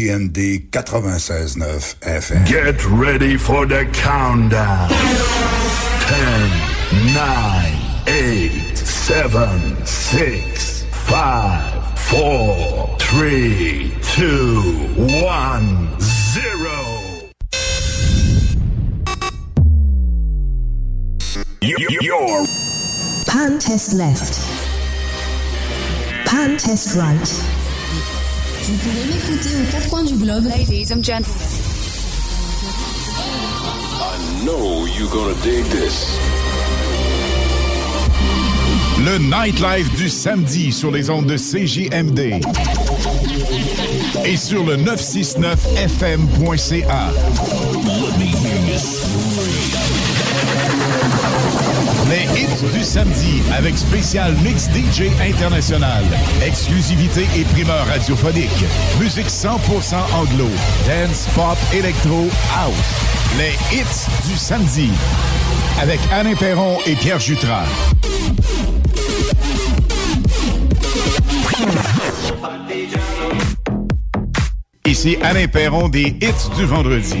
CJMD 96.9 FM. Get ready for the countdown. 10, 9, 8, 7, 6, 5, 4, 3, 2, 1, 0. Your pan test left. Pan test right. Vous pouvez m'écouter aux quatre coins du globe. Ladies and gentlemen. I know you're gonna dig this. Le nightlife du samedi sur les ondes de CJMD et sur le 969fm.ca. Les hits du samedi avec spécial mix DJ international. Exclusivité et primeur radiophonique. Musique 100% anglo. Dance, pop, électro, house. Les hits du samedi. Avec Alain Perron et Pierre Jutras. Ici Alain Perron des hits du vendredi.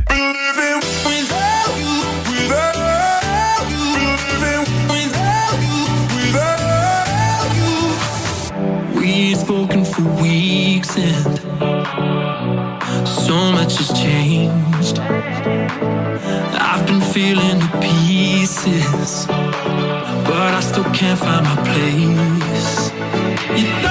innocent. So much has changed. I've been feeling the pieces, but I still can't find my place. You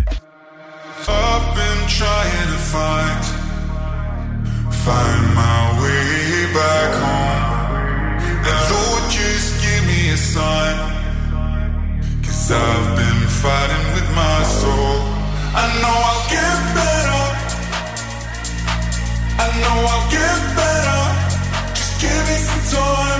know I'll get better. I know I'll get better. Just give me some time.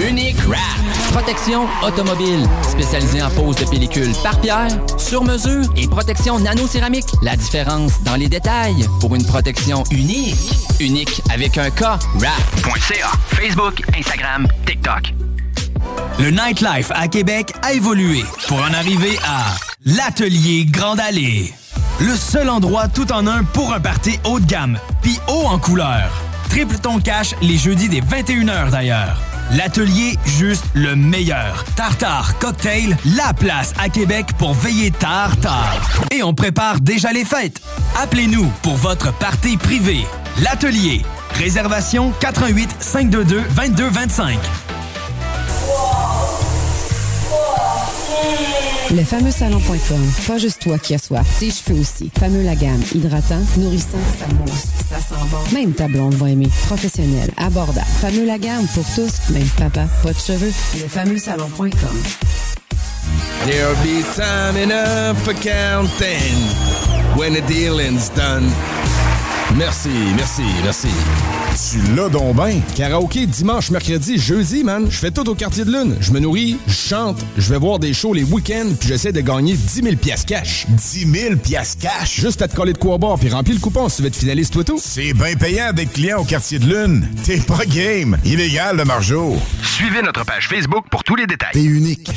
Unique Wrap. Protection automobile. Spécialisée en pose de pellicule par pierre, sur mesure et protection nano-céramique. La différence dans les détails pour une protection unique. Unique avec un K. Wrap.ca. Facebook, Instagram, TikTok. Le nightlife à Québec a évolué pour en arriver à l'Atelier Grande Allée. Le seul endroit tout en un pour un party haut de gamme, puis haut en couleur. Triple ton cash les jeudis des 21h d'ailleurs. L'atelier juste le meilleur. Tartare Cocktail, la place à Québec pour veiller tard tard. Et on prépare déjà les fêtes. Appelez-nous pour votre party privé. L'atelier. Réservation 88 522 2225. Le fameux salon.com. Pas juste toi qui as soif, tes cheveux aussi. Fameux la gamme. Hydratant, nourrissant, ça mousse. Même ta blonde va aimer. Professionnel, abordable. Fameux la gamme pour tous, même papa, pas de cheveux. Le fameux salon.com. There'll be time enough for counting when the dealing's done. Merci, merci, merci. Tu l'as donc ben. Karaoké dimanche, mercredi, jeudi, man. Je fais tout au quartier de lune. Je me nourris, je chante, je vais voir des shows les week-ends, puis j'essaie de gagner 10 000 piastres cash. 10 000 piastres cash? Juste à te coller de quoi boire, puis remplir le coupon si tu veux être finaliste, toi tout. C'est bien payant d'être client au quartier de lune. T'es pas game. Illégal, le margeau. Suivez notre page Facebook pour tous les détails. T'es unique.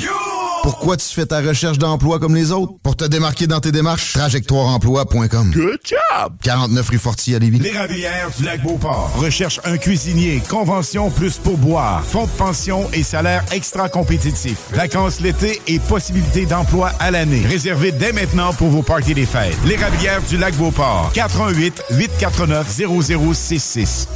Pourquoi tu fais ta recherche d'emploi comme les autres? Pour te démarquer dans tes démarches, trajectoireemploi.com. Good job! 49 rue Fortier à Lévis. Les Ravières du Lac-Beauport recherche un cuisinier. Convention plus pourboire. Fonds de pension et salaire extra compétitif. Vacances l'été et possibilité d'emploi à l'année. Réservé dès maintenant pour vos parties des fêtes. Les Ravières du Lac-Beauport. 88 849 0066.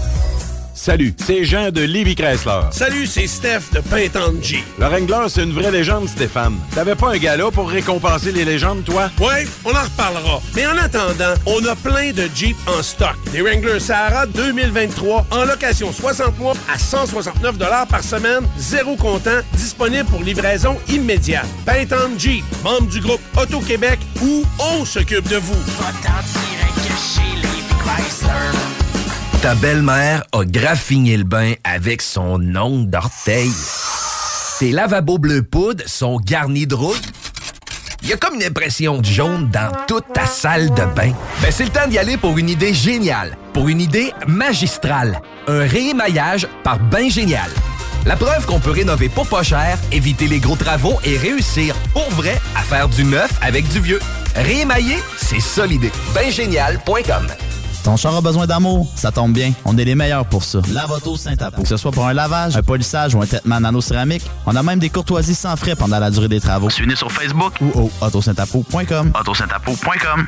Salut, c'est Jean de Livy Chrysler. Salut, c'est Steph de Pintanji. Le Wrangler, c'est une vraie légende, Stéphane. T'avais pas un gala pour récompenser les légendes, toi? Ouais, on en reparlera. Mais en attendant, on a plein de Jeep en stock. Des Wrangler Sahara 2023 en location 60 mois à 169 par semaine, zéro comptant, disponible pour livraison immédiate. Pintanji, membre du groupe Auto-Québec, où on s'occupe de vous. Ta belle-mère a graffiné le bain avec son ongle d'orteil. Tes lavabos bleu poudre sont garnis de rouille. Il y a comme une impression de jaune dans toute ta salle de bain. Ben, c'est le temps d'y aller pour une idée géniale, pour une idée magistrale. Un réémaillage par Bain Génial. La preuve qu'on peut rénover pour pas cher, éviter les gros travaux et réussir pour vrai à faire du neuf avec du vieux. Réémailler, c'est ça l'idée. Baingénial.com Ton char a besoin d'amour? Ça tombe bien. On est les meilleurs pour ça. Lavoto Saint-Apo. Que ce soit pour un lavage, un polissage ou un traitement nano-céramique, on a même des courtoisies sans frais pendant la durée des travaux. Suivez-nous sur Facebook ou au autosaintapo.com. autosaintapo.com.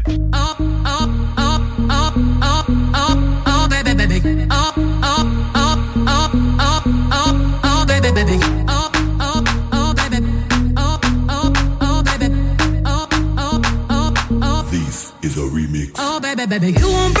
baby, you won't.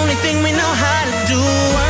Only thing we know how to do.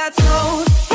got told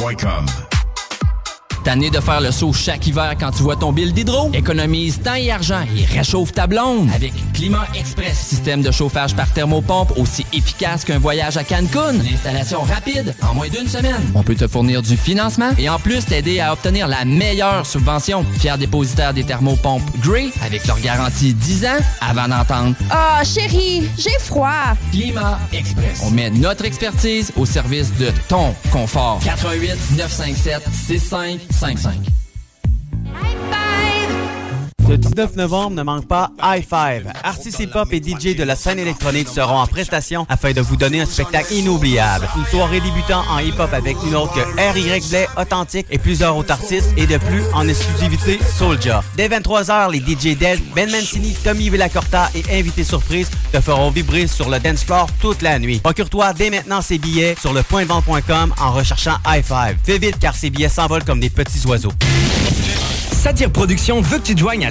Wycombe. Tanné de faire le saut chaque hiver quand tu vois ton bill d'hydro? Économise temps et argent et réchauffe ta blonde avec Climat Express. Système de chauffage par thermopompe aussi efficace qu'un voyage à Cancun. Une installation rapide en moins d'une semaine. On peut te fournir du financement et en plus t'aider à obtenir la meilleure subvention. Fier dépositaire des thermopompes Grey avec leur garantie 10 ans avant d'entendre Ah, chérie, j'ai froid. Climat Express. On met notre expertise au service de ton confort. 88 957 5. 5. High five! Le 19 novembre, ne manque pas High Five. Artistes hip-hop et DJ de la scène électronique seront en prestation afin de vous donner un spectacle inoubliable. Une soirée débutant en hip-hop avec une autre que R.Y. Blay, Authentique et plusieurs autres artistes et de plus en exclusivité Soulja. Dès 23h, les DJ Dead, Ben Mancini, Tommy Villacorta et invités surprise te feront vibrer sur le dance toute la nuit. Procure-toi dès maintenant ces billets sur le pointvente.com en recherchant High Five. Fais vite car ces billets s'envolent comme des petits oiseaux. Satire Productions veut que tu te joignes à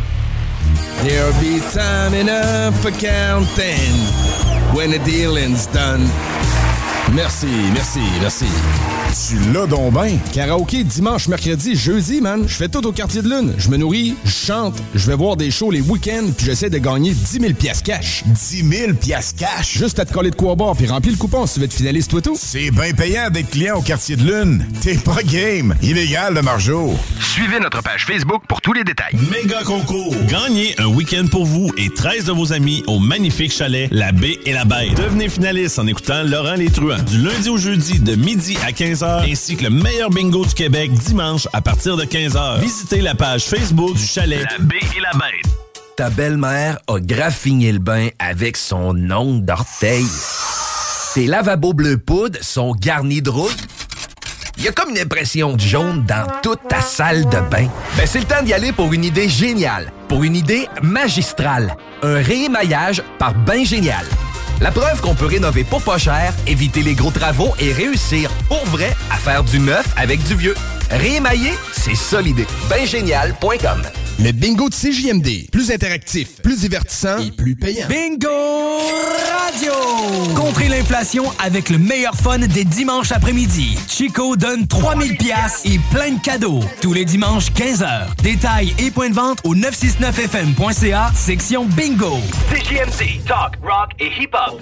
There'll be time enough for counting when the dealing's done. Merci, merci, merci. Tu l'as donc ben. Karaoké dimanche, mercredi, jeudi, man. Je fais tout au quartier de lune. Je me nourris, je chante, je vais voir des shows les week-ends, puis j'essaie de gagner 10 000 piastres cash. 10 000 piastres cash? Juste à te coller de quoi boire, puis remplis le coupon si tu veux être finaliste, toi tout. C'est bien payant d'être client au quartier de lune. T'es pas game. Illégal, le margeau. Suivez notre page Facebook pour tous les détails. Méga concours. Gagnez un week-end pour vous et 13 de vos amis au magnifique chalet La Baie et la Bête. Devenez finaliste en écoutant Laurent Les Truands du lundi au jeudi de midi à 15h ainsi que le meilleur bingo du Québec dimanche à partir de 15h. Visitez la page Facebook du chalet La Baie et la Bête. Ta belle-mère a graffiné le bain avec son ongle d'orteil. Tes lavabos bleu poudre sont garnis de rouille. Il y a comme une impression de jaune dans toute ta salle de bain. Ben, c'est le temps d'y aller pour une idée géniale, pour une idée magistrale. Un réémaillage par Bain Génial. La preuve qu'on peut rénover pour pas cher, éviter les gros travaux et réussir pour vrai à faire du neuf avec du vieux. Réémailler, c'est ça l'idée. Le bingo de CJMD. Plus interactif, plus divertissant et plus payant. Bingo Radio! Contrez l'inflation avec le meilleur fun des dimanches après-midi. Chico donne 3000 pièces et plein de cadeaux. Tous les dimanches, 15h. Détails et points de vente au 969fm.ca, section Bingo. CJMD, talk, rock et hip-hop.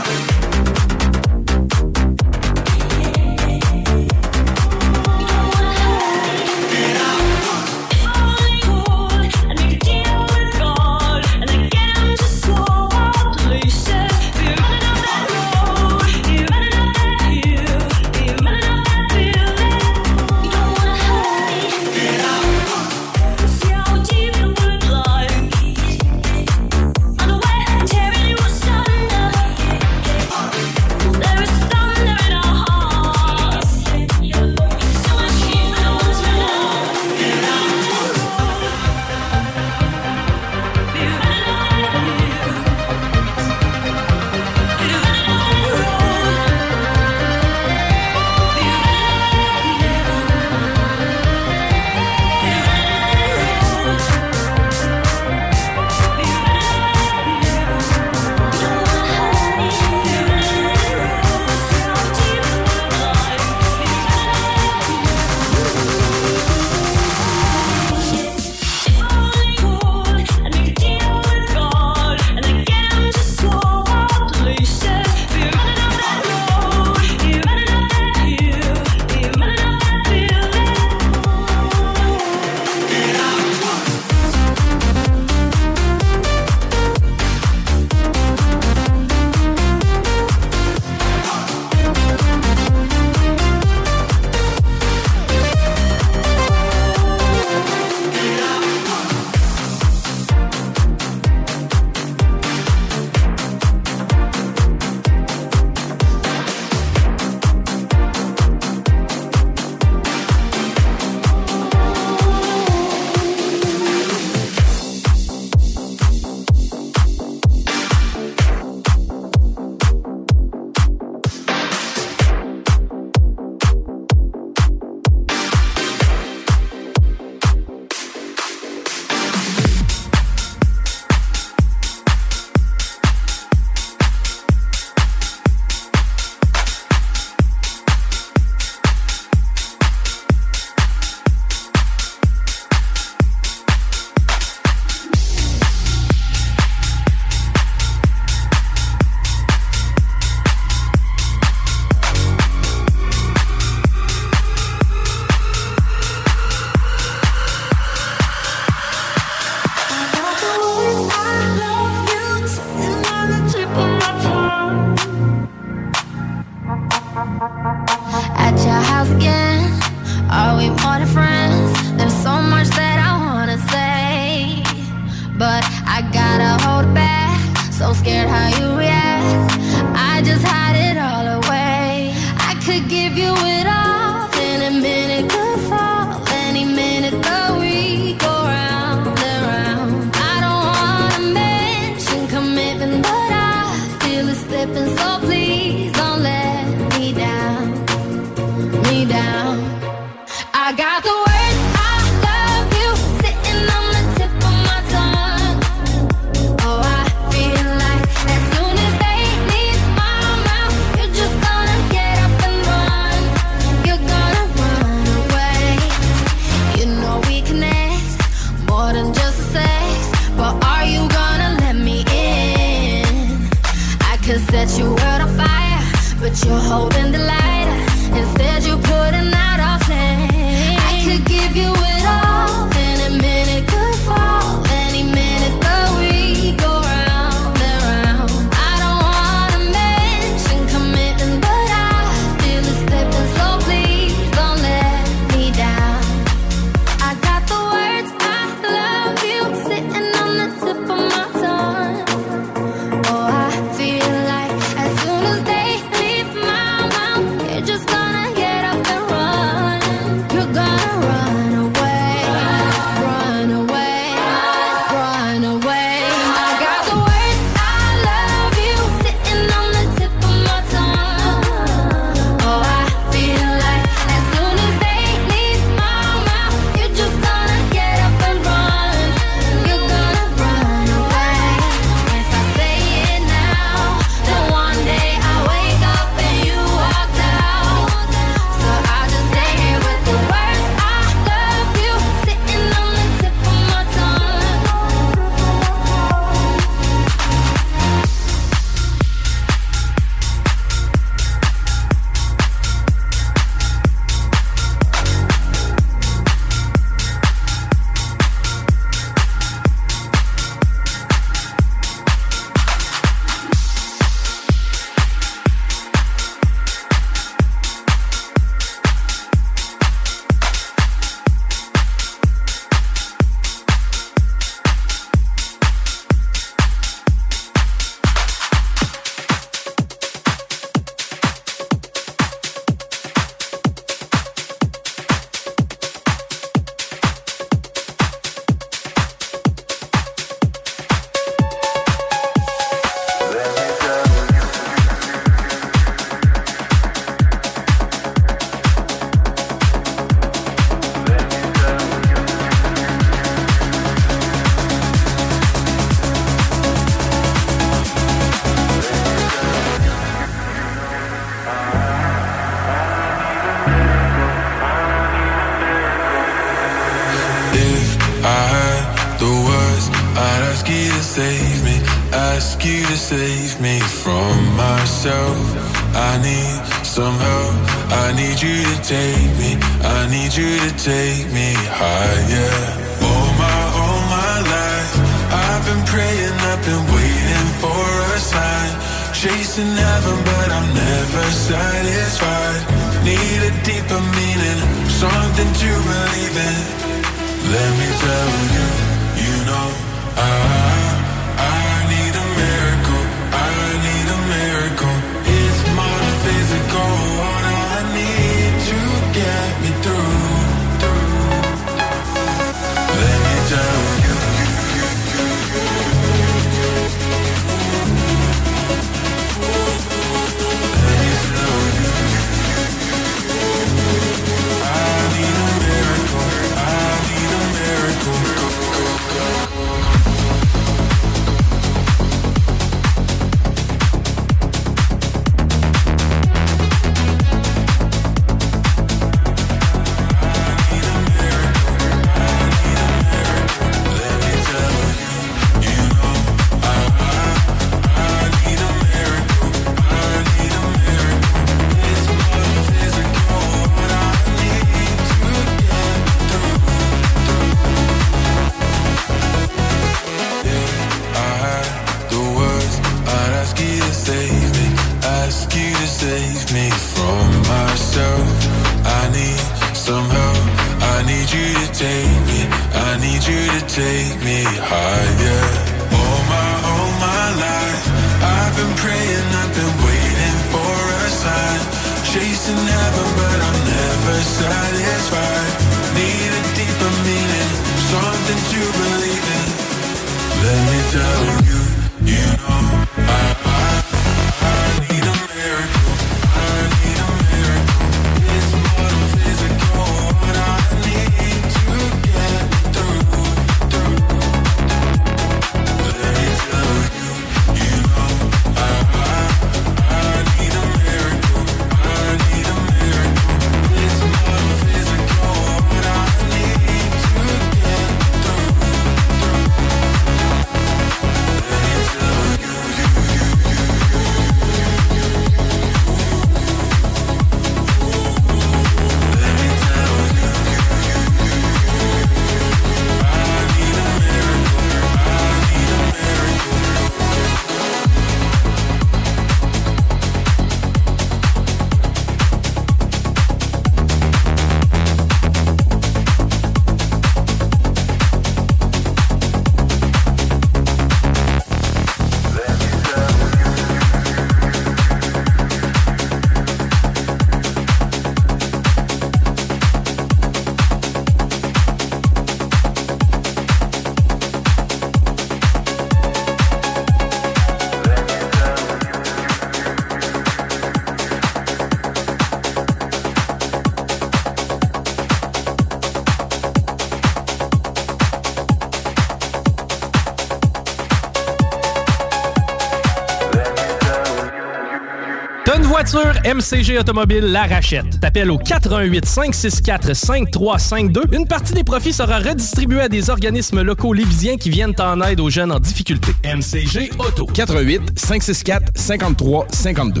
MCG Automobile la rachète. T'appelles au 88 564 5352. Une partie des profits sera redistribuée à des organismes locaux libyens qui viennent en aide aux jeunes en difficulté. MCG Auto. 88 564 53 52.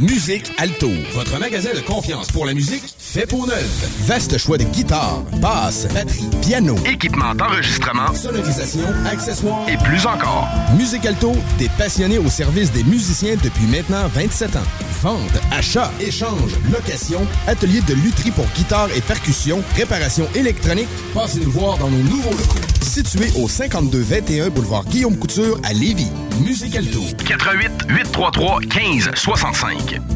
Musique Alto, votre magasin de confiance pour la musique fait pour neuf. Vaste choix de guitares, basses, batterie, piano, Équipement d'enregistrement sonorisation, accessoires et plus encore. Musique Alto, des passionnés au service des musiciens depuis maintenant 27 ans. Vente, achat, échange, location, atelier de lutherie pour guitare et percussion, réparation électronique. Passez nous voir dans nos nouveaux locaux. Situé au 5221 boulevard Guillaume Couture à Lévis. Musique Alto. 88 833 15 65.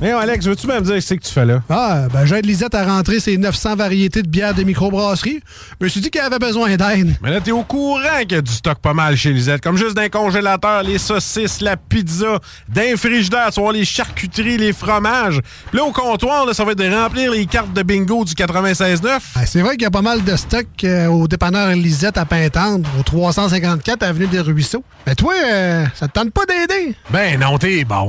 Mais Alex, veux-tu me dire ce que tu fais là? Ah, ben j'aide Lisette à rentrer ses 900 variétés de bières de microbrasserie. Je me suis dit qu'elle avait besoin d'aide. Mais là, t'es au courant qu'il y a du stock pas mal chez Lisette. Comme juste d'un congélateur, les saucisses, la pizza, d'un frigidaire, tu vois, les charcuteries, les fromages. Puis là, au comptoir, là, ça va être de remplir les cartes de bingo du 96.9. Ah, c'est vrai qu'il y a pas mal de stock euh, au dépanneur Lisette à Pintendre, au 354 Avenue des Ruisseaux. Mais toi, euh, ça te tente pas d'aider? Ben non, t'es bon.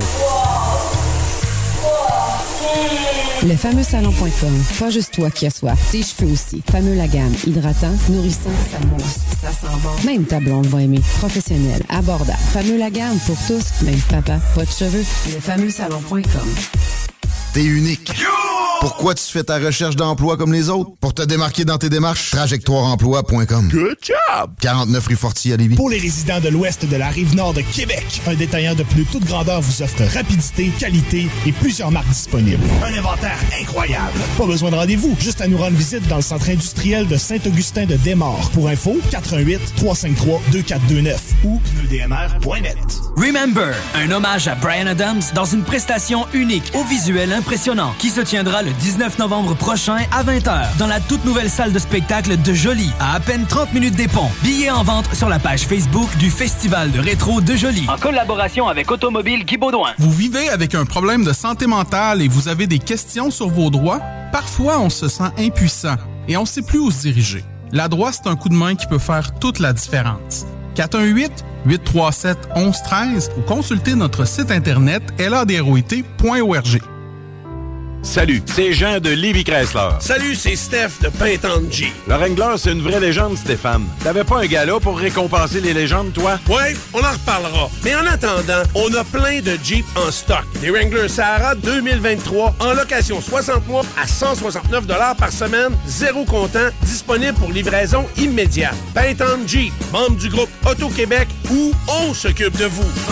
Le fameux salon.com. Pas juste toi qui as soif, tes cheveux aussi. Fameux la gamme. Hydratant, nourrissant, ça mousse, ça sent bon. Même ta blonde va aimer. Professionnel, abordable. Fameux la gamme pour tous, même papa, pas de cheveux. Le fameux salon.com. T'es unique. Pourquoi tu fais ta recherche d'emploi comme les autres? Pour te démarquer dans tes démarches, trajectoireemploi.com. Good job! 49 rue Fortier à Lévis. Pour les résidents de l'ouest de la rive nord de Québec, un détaillant de pneus toute grandeur vous offre rapidité, qualité et plusieurs marques disponibles. Un inventaire incroyable. Pas besoin de rendez-vous, juste à nous rendre visite dans le centre industriel de Saint-Augustin de Desmaures. Pour info, 88 353 2429 ou pneudmr.net. Remember, un hommage à Brian Adams dans une prestation unique au visuel impressionnant qui se tiendra le 19 novembre prochain à 20h dans la toute nouvelle salle de spectacle de Jolie à à peine 30 minutes des ponts. Billets en vente sur la page Facebook du Festival de rétro de Jolie. En collaboration avec Automobile Guy Baudouin. Vous vivez avec un problème de santé mentale et vous avez des questions sur vos droits? Parfois, on se sent impuissant et on ne sait plus où se diriger. La droite, c'est un coup de main qui peut faire toute la différence. 418-837-1113 ou consultez notre site internet ladroit.org. Salut, c'est Jean de Livy Chrysler. Salut, c'est Steph de Pintendre Le Wrangler, c'est une vraie légende, Stéphane. T'avais pas un gala pour récompenser les légendes, toi? Ouais, on en reparlera. Mais en attendant, on a plein de Jeep en stock. Des Wrangler Sahara 2023 en location 60 mois à 169 par semaine, zéro comptant, disponible pour livraison immédiate. Pintendre Jeep, membre du groupe Auto-Québec, où on s'occupe de vous. Vous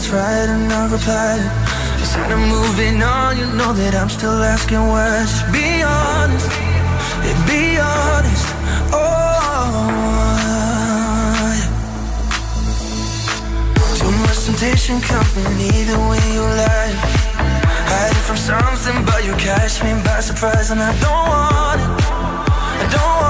Else, right? And I replied, instead of moving on, you know that I'm still asking why. Just be honest, yeah, be honest. Oh, yeah. Too much temptation coming either way you lie. Hiding from something, but you catch me by surprise, and I don't want it. I don't want it.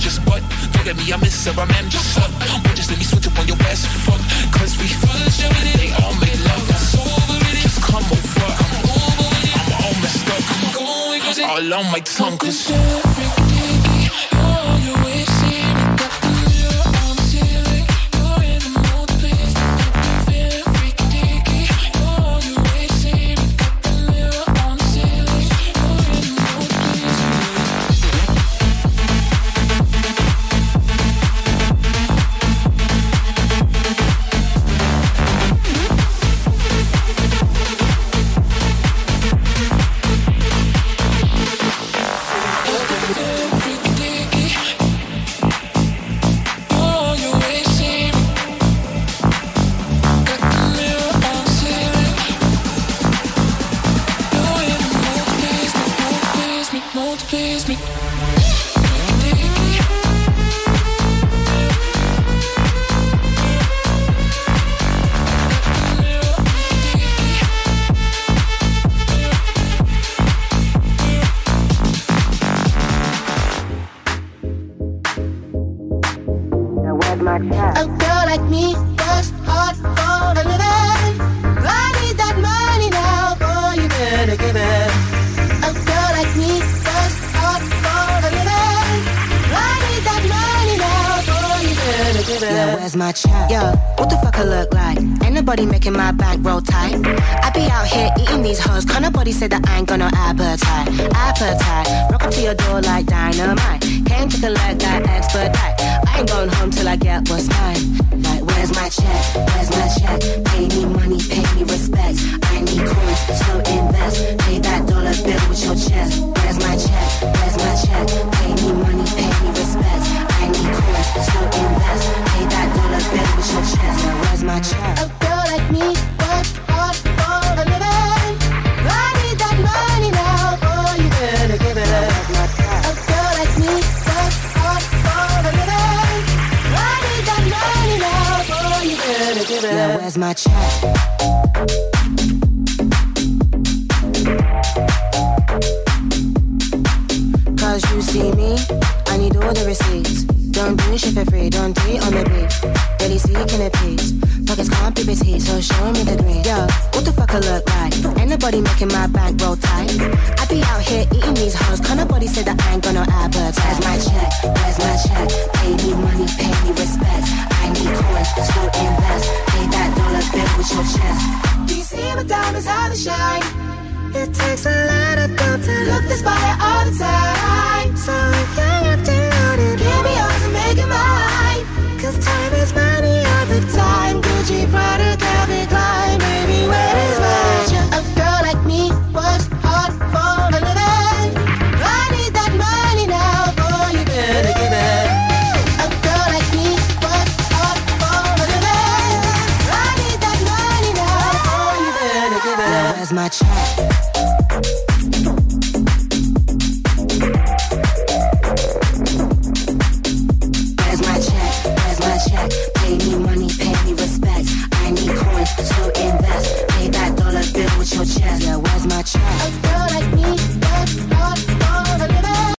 just butt. Don't me, I miss her, I'm just up. Boy, just let me switch up on your ass, fuck. Cause we fudge over it, they all make love. That's over it, just come over. I'm over it, I'm all messed up. I'm going crazy. All on my tongue, cause.